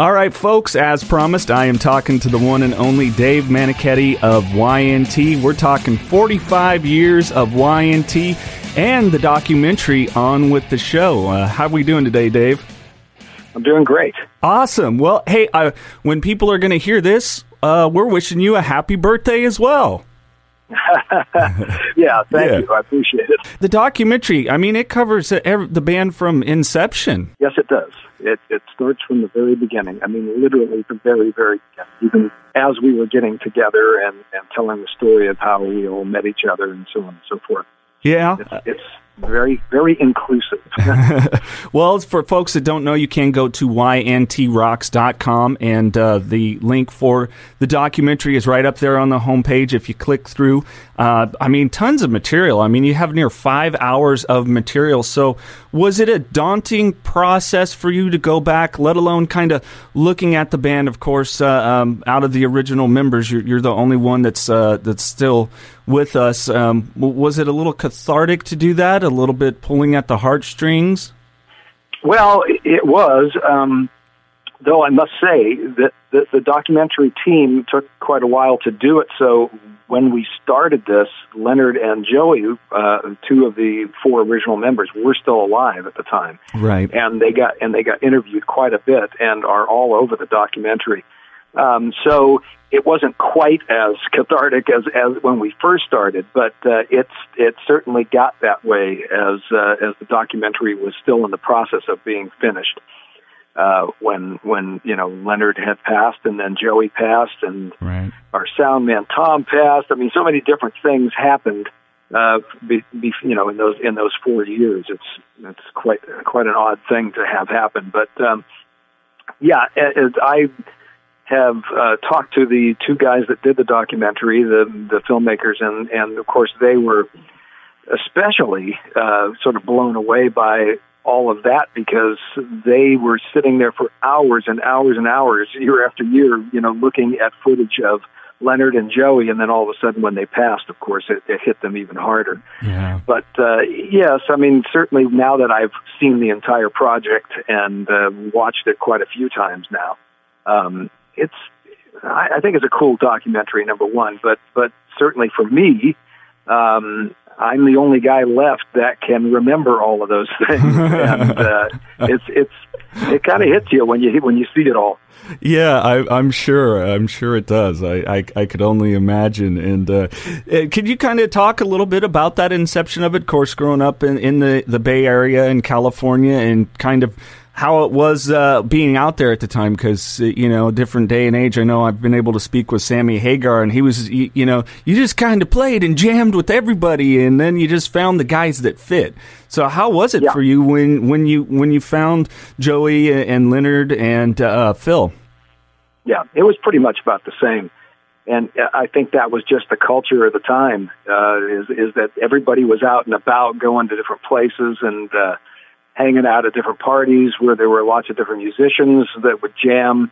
All right, folks, as promised, I am talking to the one and only Dave Meniketti of Y&T. We're talking 45 years of Y&T and the documentary on with the show. Uh, how are we doing today, Dave? I'm doing great. Awesome. Well, hey, uh, when people are going to hear this, uh, we're wishing you a happy birthday as well. yeah, thank yeah. you. I appreciate it. The documentary, I mean, it covers uh, the band from inception. Yes, it does. It, it starts from the very beginning. I mean, literally the very, very beginning. Even as we were getting together and, and telling the story of how we all met each other and so on and so forth. Yeah. It's, it's very, very inclusive. well, for folks that don't know, you can go to yntrocks.com, and uh, the link for the documentary is right up there on the homepage. If you click through, uh, I mean, tons of material. I mean, you have near five hours of material. So, was it a daunting process for you to go back, let alone kind of looking at the band? Of course, uh, um, out of the original members, you're, you're the only one that's uh, that's still with us. Um, was it a little cathartic to do that? A little bit pulling at the heartstrings? Well, it was. Um, though I must say that the, the, documentary team took quite a while to do it. So when we started this, Leonard and Joey, uh, two of the four original members, were still alive at the time. Right. And they got and they got interviewed quite a bit and are all over the documentary. Um, so it wasn't quite as cathartic as, as when we first started, but uh, it's it certainly got that way as uh, as the documentary was still in the process of being finished. Uh, when when you know Leonard had passed and then Joey passed and right. our sound man Tom passed. I mean, so many different things happened. Uh, be, be, you know, in those in those four years, it's it's quite quite an odd thing to have happen. But um, yeah, as I have uh, talked to the two guys that did the documentary, the the filmmakers, and and of course they were especially uh, sort of blown away by all of that because they were sitting there for hours and hours and hours, year after year, you know, looking at footage of Leonard and Joey, and then all of a sudden, when they passed, of course, it, it hit them even harder. Yeah. But uh, yes, I mean, certainly now that I've seen the entire project and uh, watched it quite a few times now, um, it's I, I think it's a cool documentary. Number one, but but certainly for me, um, I'm the only guy left that can remember all of those things, and uh, it's it's it kind of hits you when you when you see it all. Yeah, I, am sure. I'm sure it does. I, I, I could only imagine. And uh, uh could you kind of talk a little bit about that inception of it? Of course, growing up in, in the, the Bay Area in California and kind of how it was uh, being out there at the time because uh, you know different day and age i know i've been able to speak with sammy hagar and he was you, you know you just kind of played and jammed with everybody and then you just found the guys that fit so how was it yeah. for you when when you when you found joey and leonard and uh, phil yeah it was pretty much about the same and I think that was just the culture of the time. Uh, is is that everybody was out and about, going to different places, and uh, hanging out at different parties where there were lots of different musicians that would jam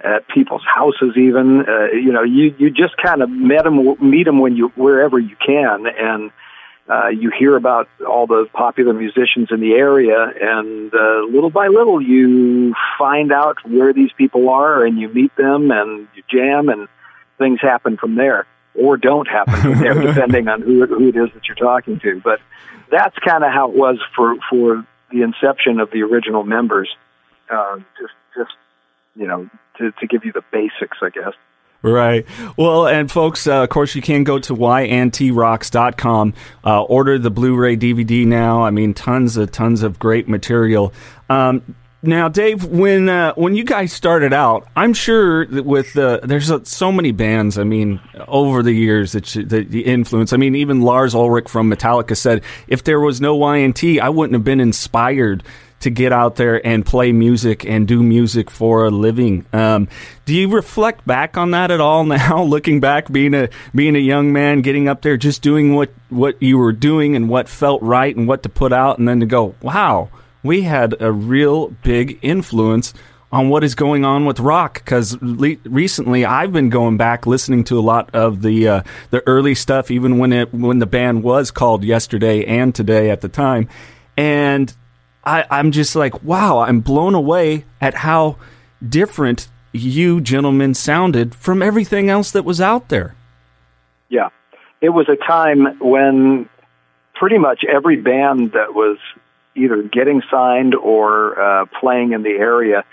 at people's houses even. Uh, you know you you just kind of met them meet them when you wherever you can and uh, you hear about all the popular musicians in the area and uh, little by little you find out where these people are and you meet them and you jam and things happen from there or don't happen from there depending on who, who it is that you're talking to. But that's kind of how it was for for the inception of the original members. Uh, just, just you know, to, to give you the basics, I guess. Right. Well, and folks, uh, of course, you can go to yntrocks.com, uh, order the Blu-ray DVD now. I mean, tons of tons of great material. Um, now, Dave, when uh, when you guys started out, I'm sure that with uh, there's so many bands. I mean, over the years that, you, the influence. I mean, even Lars Ulrich from Metallica said, if there was no YNT, I wouldn't have been inspired to get out there and play music and do music for a living. Um, do you reflect back on that at all now? Looking back, being a being a young man, getting up there, just doing what what you were doing and what felt right and what to put out, and then to go, wow we had a real big influence on what is going on with rock because le- recently I've been going back listening to a lot of the uh, the early stuff, even when it when the band was called Yesterday and Today at the time, and I, I'm just like, wow, I'm blown away at how different you gentlemen sounded from everything else that was out there. Yeah. It was a time when pretty much every band that was either getting signed or uh, playing in the area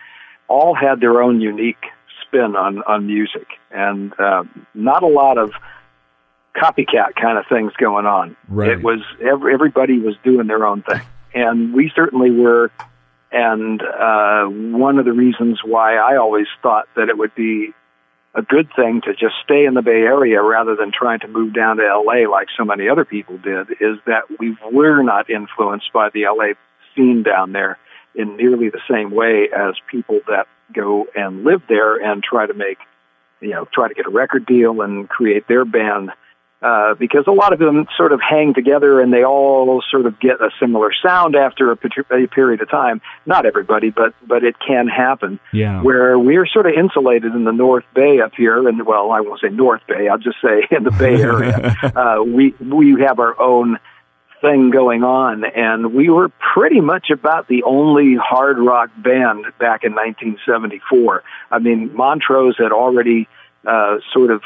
all had their own unique spin on, on music. And uh, not a lot of copycat kind of things going on. Right. It was every, everybody was doing their own thing, and we certainly were. And uh, one of the reasons why I always thought that it would be a good thing to just stay in the Bay Area rather than trying to move down to LA like so many other people did is that we were not influenced by the LA scene down there in nearly the same way as people that go and live there and try to make, you know, try to get a record deal and create their band uh, because a lot of them sort of hang together and they all sort of get a similar sound after a, a period of time. Not everybody, but but it can happen. Yeah. Where we're sort of insulated in the North Bay up here, and well, I won't say North Bay. I'll just say in the Bay Area. uh, we we have our own thing going on, and we were pretty much about the only hard rock band back in 1974. I mean, Montrose had already uh, sort of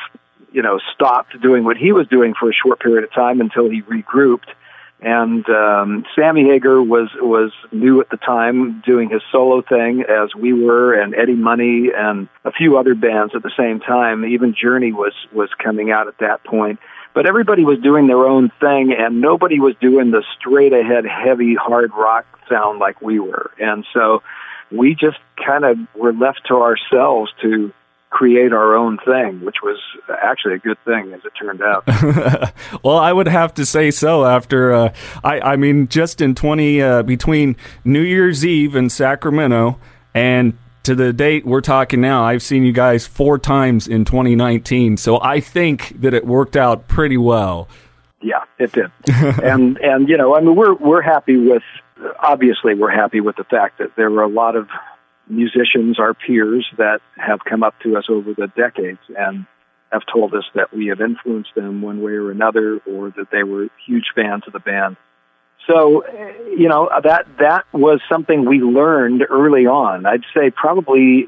you know, stopped doing what he was doing for a short period of time until he regrouped. And um, Sammy Hagar was was new at the time, doing his solo thing as we were, and Eddie Money and a few other bands at the same time. Even Journey was was coming out at that point. But everybody was doing their own thing, and nobody was doing the straight ahead, heavy, hard rock sound like we were. And so we just kind of were left to ourselves to create our own thing, which was actually a good thing as it turned out. well, I would have to say so. After uh, I, I mean, just in twenty uh, between New Year's Eve in Sacramento and to the date we're talking now, I've seen you guys four times in 2019. So I think that it worked out pretty well. Yeah, it did. and and you know, I mean, we're we're happy with. Obviously, we're happy with the fact that there were a lot of musicians, our peers, that have come up to us over the decades and have told us that we have influenced them one way or another, or that they were huge fans of the band. So, you know, that that was something we learned early on. I'd say probably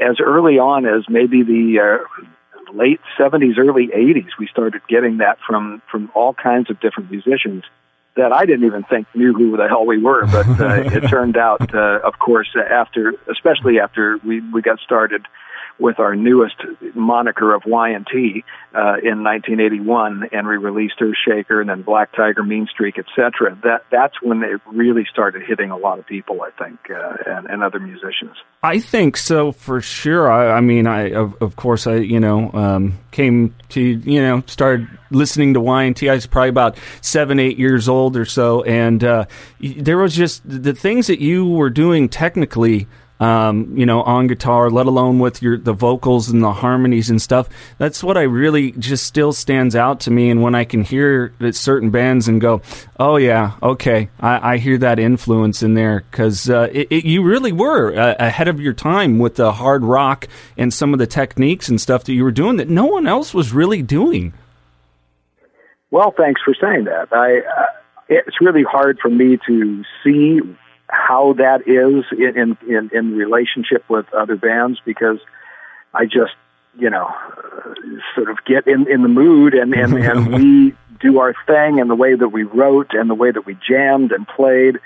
as early on as maybe the uh, late '70s, early '80s, we started getting that from from all kinds of different musicians that I didn't even think knew who the hell we were. But uh, it turned out, uh, of course, after, especially after we, we got started with our newest moniker of Y&T uh, in 1981, and we released Earthshaker and then Black Tiger, Mean Streak, etc. That that's when it really started hitting a lot of people, I think, uh, and, and other musicians. I think so for sure. I, I mean, I of, of, course I you know um, came to you know started listening to Y&T. I was probably about seven, eight years old or so, and uh, there was just the things that you were doing technically um, you know, on guitar, let alone with your the vocals and the harmonies and stuff. That's what I really just still stands out to me. And when I can hear certain bands and go, "Oh yeah, okay, I, I hear that influence in there," because uh, you really were uh, ahead of your time with the hard rock and some of the techniques and stuff that you were doing that no one else was really doing. Well, thanks for saying that. I. Uh, it's really hard for me to see how that is in, in, in relationship with other bands because I just, you know, sort of get in, in the mood and, and, and we do our thing and the way that we wrote and the way that we jammed and played.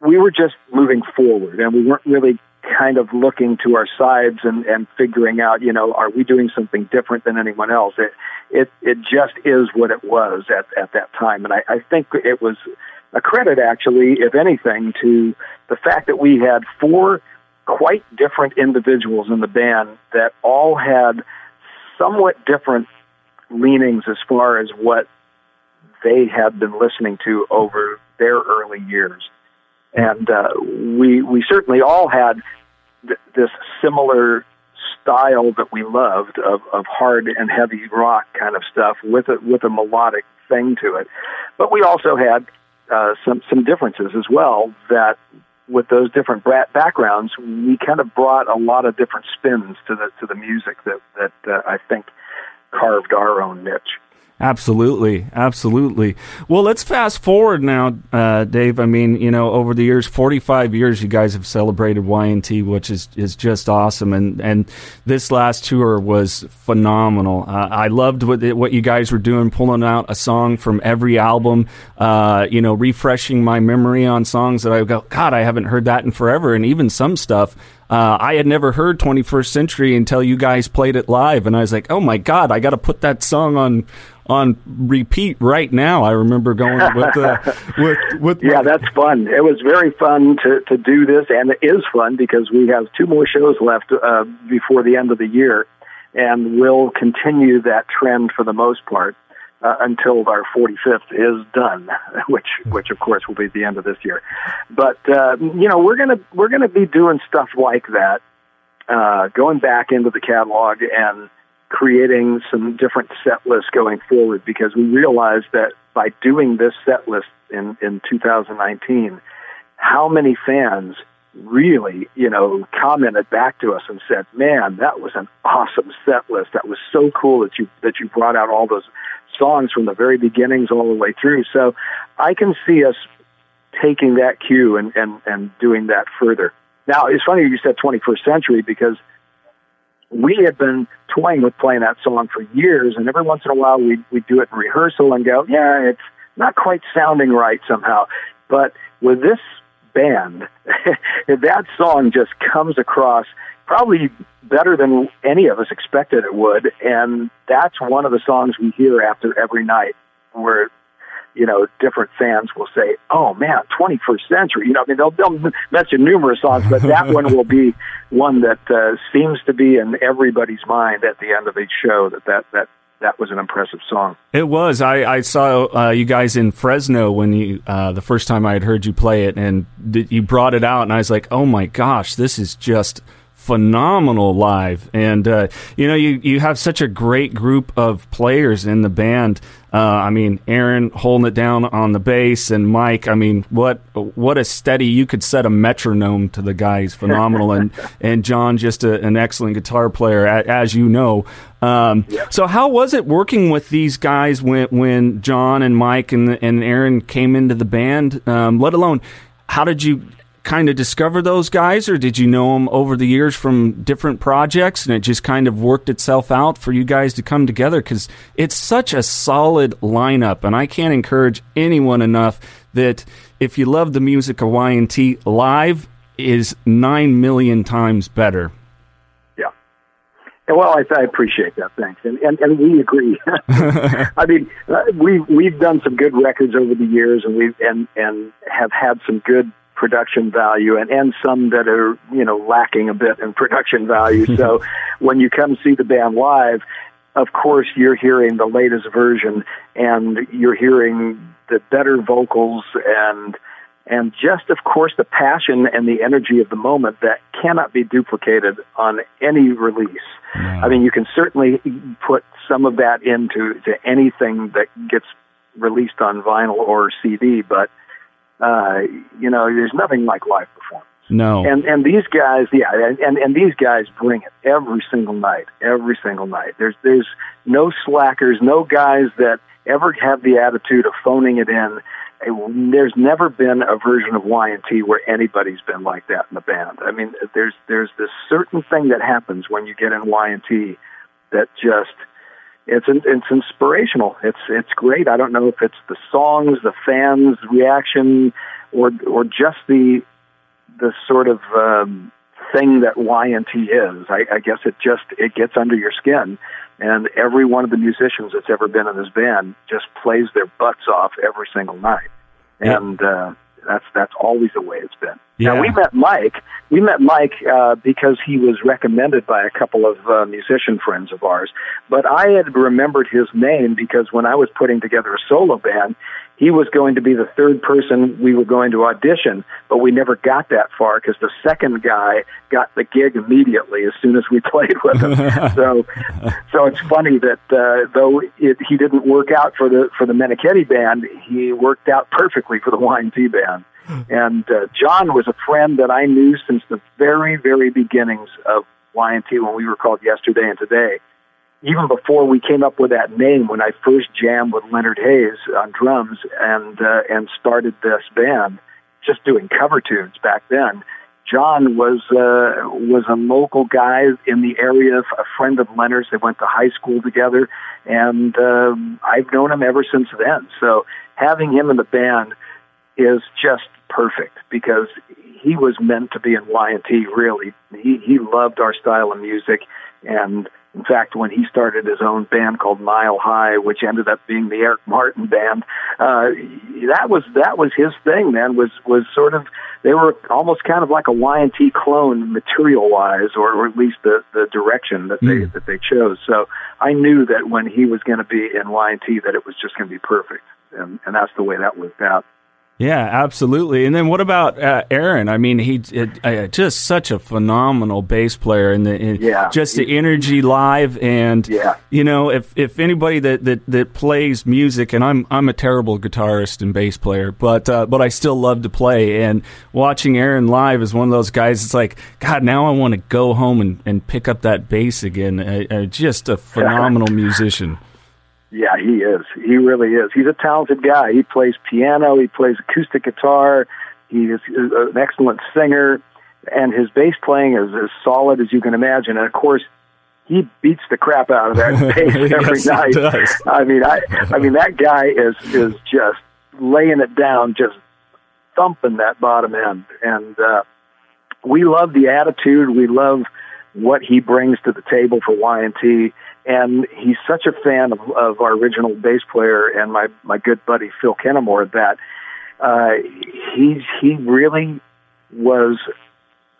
We were just moving forward and we weren't really kind of looking to our sides and, and figuring out, you know, are we doing something different than anyone else? It, it, it just is what it was at, at that time. And I, I think it was, a credit, actually, if anything, to the fact that we had four quite different individuals in the band that all had somewhat different leanings as far as what they had been listening to over their early years. And uh, we we certainly all had th- this similar style that we loved of, of hard and heavy rock kind of stuff with a with a melodic thing to it. But we also had uh, some some differences as well. That with those different backgrounds, we kind of brought a lot of different spins to the to the music that that uh, I think carved our own niche. Absolutely, absolutely. Well, let's fast forward now, uh, Dave. I mean, you know, over the years, forty-five years, you guys have celebrated Y&T, which is is just awesome. And and this last tour was phenomenal. Uh, I loved what what you guys were doing, pulling out a song from every album. Uh, you know, refreshing my memory on songs that I go, God, I haven't heard that in forever, and even some stuff uh, I had never heard 21st Century until you guys played it live, and I was like, "Oh my god, I got to put that song on on repeat right now." I remember going with uh, with with yeah, that's fun. It was very fun to to do this, and it is fun because we have two more shows left uh, before the end of the year, and we'll continue that trend for the most part uh, until our 45th is done, which which of course will be the end of this year. But uh, you know we're gonna we're gonna be doing stuff like that, uh, going back into the catalog and creating some different set lists going forward because we realized that by doing this set list in in 2019, how many fans really, you know, commented back to us and said, "Man, that was an awesome set list. That was so cool that you that you brought out all those songs from the very beginnings all the way through. So I can see us taking that cue and, and, and doing that further. Now, it's funny you said 21st century because we had been toying with playing that song for years, and every once in a while we'd, we'd do it in rehearsal and go, yeah, it's not quite sounding right somehow. But with this band, that song just comes across probably better than any of us expected it would. And that's one of the songs we hear after every night where, you know, different fans will say, oh man, 21st century. You know, I mean, they'll, they'll mention numerous songs, but that one will be one that uh, seems to be in everybody's mind at the end of each show that that, that that was an impressive song. It was. I, I saw uh, you guys in Fresno when you uh, the first time I had heard you play it, and th- you brought it out, and I was like, "Oh my gosh, this is just phenomenal live. And, uh, you know, you, you have such a great group of players in the band. Uh, I mean, Aaron holding it down on the bass, and Mike. I mean, what what a steady! You could set a metronome to the guy. He's phenomenal, and and John just a, an excellent guitar player, as you know. Um, yeah. So, how was it working with these guys when when John and Mike and and Aaron came into the band? Um, let alone, how did you kind of discover those guys, or did you know them over the years from different projects and it just kind of worked itself out for you guys to come together? Because it's such a solid lineup, and I can't encourage anyone enough that if you love the music of Y&T, live is nine million times better. Yeah. Well, I, I appreciate that. Thanks, and and, and we agree. I mean, uh, we we've done some good records over the years, and we've and and have had some good production value and, and some that are, you know, lacking a bit in production value. so when you come see the band live, of course you're hearing the latest version and you're hearing the better vocals and and just of course the passion and the energy of the moment that cannot be duplicated on any release. I mean you can certainly put some of that into to anything that gets released on vinyl or CD, but uh, you know, there's nothing like live performance. No. And and these guys, yeah, and and these guys bring it every single night, every single night. There's there's no slackers, no guys that ever have the attitude of phoning it in. There's never been a version of Y&T where anybody's been like that in the band. I mean, there's there's this certain thing that happens when you get in Y&T that just it's it's inspirational. It's it's great. I don't know if it's the songs, the fans' reaction, or or just the the sort of um, thing that Y&T is. I, I guess it just it gets under your skin, and every one of the musicians that's ever been in this band just plays their butts off every single night, and uh, that's that's always the way it's been. Yeah. Now we met Mike. We met Mike uh, because he was recommended by a couple of uh, musician friends of ours. But I had remembered his name because when I was putting together a solo band, he was going to be the third person we were going to audition. But we never got that far because the second guy got the gig immediately as soon as we played with him. so, so it's funny that uh, though it, he didn't work out for the for the Meniketti band, he worked out perfectly for the Y&T band. And uh, John was a friend that I knew since the very, very beginnings of Y&T when we were called Yesterday and Today. Even before we came up with that name, when I first jammed with Leonard Haze on drums and uh, and started this band, just doing cover tunes back then. John was uh, was a local guy in the area, a friend of Leonard's. They went to high school together, and um, I've known him ever since then. So having him in the band is just perfect because he was meant to be in Y&T. Really, he he loved our style of music, and in fact, when he started his own band called Mile High, which ended up being the Eric Martin band, uh, that was that was his thing. Man, was was sort of they were almost kind of like a Y&T clone, material wise, or, or at least the the direction that they mm. that they chose. So I knew that when he was going to be in Y&T, that it was just going to be perfect, and, and that's the way that worked out. Yeah, absolutely. And then what about uh, Aaron? I mean, he uh, just such a phenomenal bass player, and the in, yeah, just the energy live. And yeah. you know, if if anybody that, that, that plays music, and I'm I'm a terrible guitarist and bass player, but uh, but I still love to play. And watching Aaron live is one of those guys. It's like God, now I want to go home and, and pick up that bass again. Uh, uh, just a phenomenal musician. Yeah, he is. He really is. He's a talented guy. He plays piano. He plays acoustic guitar. He is an excellent singer, and his bass playing is as solid as you can imagine. And of course, he beats the crap out of that bass every yes, night. I mean, I, I mean that guy is is just laying it down, just thumping that bottom end. And uh, we love the attitude. We love what he brings to the table for Y&T and he's such a fan of, of our original bass player and my my good buddy Phil Kennemore that uh, he's he really was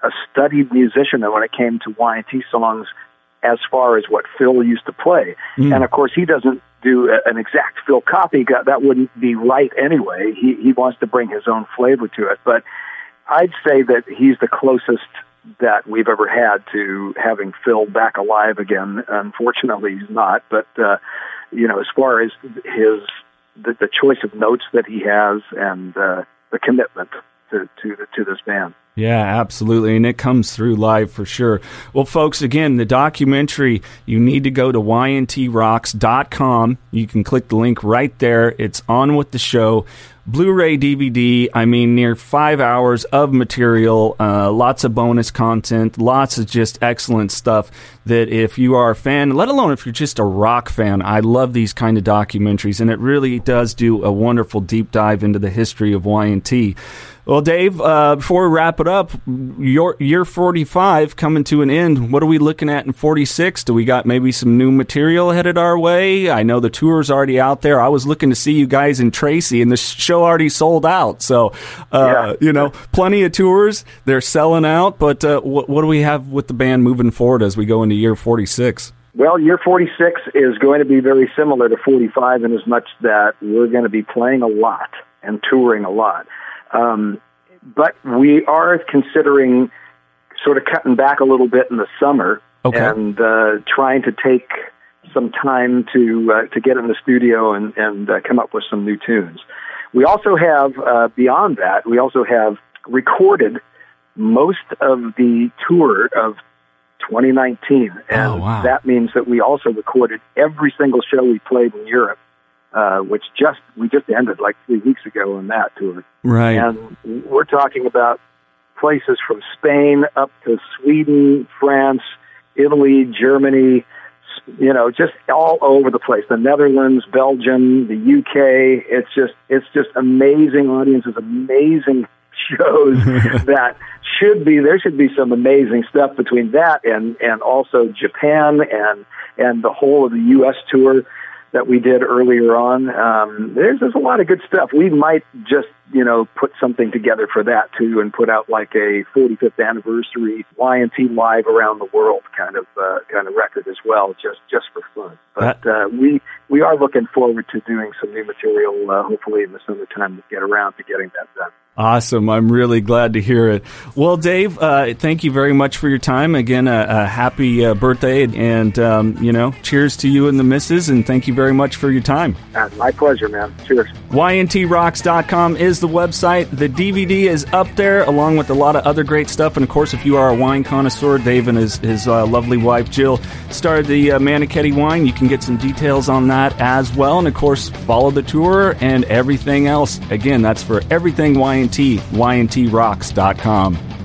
a studied musician when it came to Y&T songs as far as what Phil used to play. Mm. And of course, he doesn't do a, an exact Phil copy. That wouldn't be right anyway. He he wants to bring his own flavor to it. But I'd say that he's the closest that we've ever had to having Phil back alive again. Unfortunately, he's not. But uh, you know, as far as his the, the choice of notes that he has and uh, the commitment to to, to this band. Yeah, absolutely. And it comes through live for sure. Well, folks, again, the documentary, you need to go to yntrocks.com. You can click the link right there. It's on with the show. Blu ray DVD, I mean, near five hours of material, uh, lots of bonus content, lots of just excellent stuff. That if you are a fan, let alone if you're just a rock fan, I love these kind of documentaries, and it really does do a wonderful deep dive into the history of Y&T. Well, Dave, uh, before we wrap it up, your year 45 coming to an end. What are we looking at in 46? Do we got maybe some new material headed our way? I know the tour's already out there. I was looking to see you guys in Tracy, and the show already sold out. So, uh, yeah. you know, plenty of tours. They're selling out. But uh, what, what do we have with the band moving forward as we go into year 46? Well, year 46 is going to be very similar to 45 in as much that we're going to be playing a lot and touring a lot. Um, but we are considering sort of cutting back a little bit in the summer okay. and uh, trying to take some time to uh, to get in the studio and and uh, come up with some new tunes. We also have uh, beyond that, we also have recorded most of the tour of 2019, and oh, wow. that means that we also recorded every single show we played in Europe uh, which just we just ended like three weeks ago on that tour. Right. And we're talking about places from Spain up to Sweden, France, Italy, Germany, you know, just all over the place. The Netherlands, Belgium, the UK. It's just it's just amazing audiences, amazing shows that should be there should be some amazing stuff between that and and also Japan and and the whole of the US tour that we did earlier on. Um, there's there's a lot of good stuff. We might just you know put something together for that too, and put out like a 45th anniversary Y&T live around the world kind of uh, kind of record as well, just just for fun. But uh, we we are looking forward to doing some new material, uh, hopefully in the summertime to get around to getting that done. Awesome. I'm really glad to hear it. Well, Dave, uh, thank you very much for your time. Again, a, a happy uh, birthday, and, um, you know, cheers to you and the missus, and thank you very much for your time. Uh, my pleasure, man. Cheers. YNTRocks.com is the website. The DVD is up there, along with a lot of other great stuff. And, of course, if you are a wine connoisseur, Dave and his, his uh, lovely wife, Jill, started the uh, Meniketti wine. You can get some details on that as well. And, of course, follow the tour and everything else. Again, that's for everything Y&T, yntrocks.com.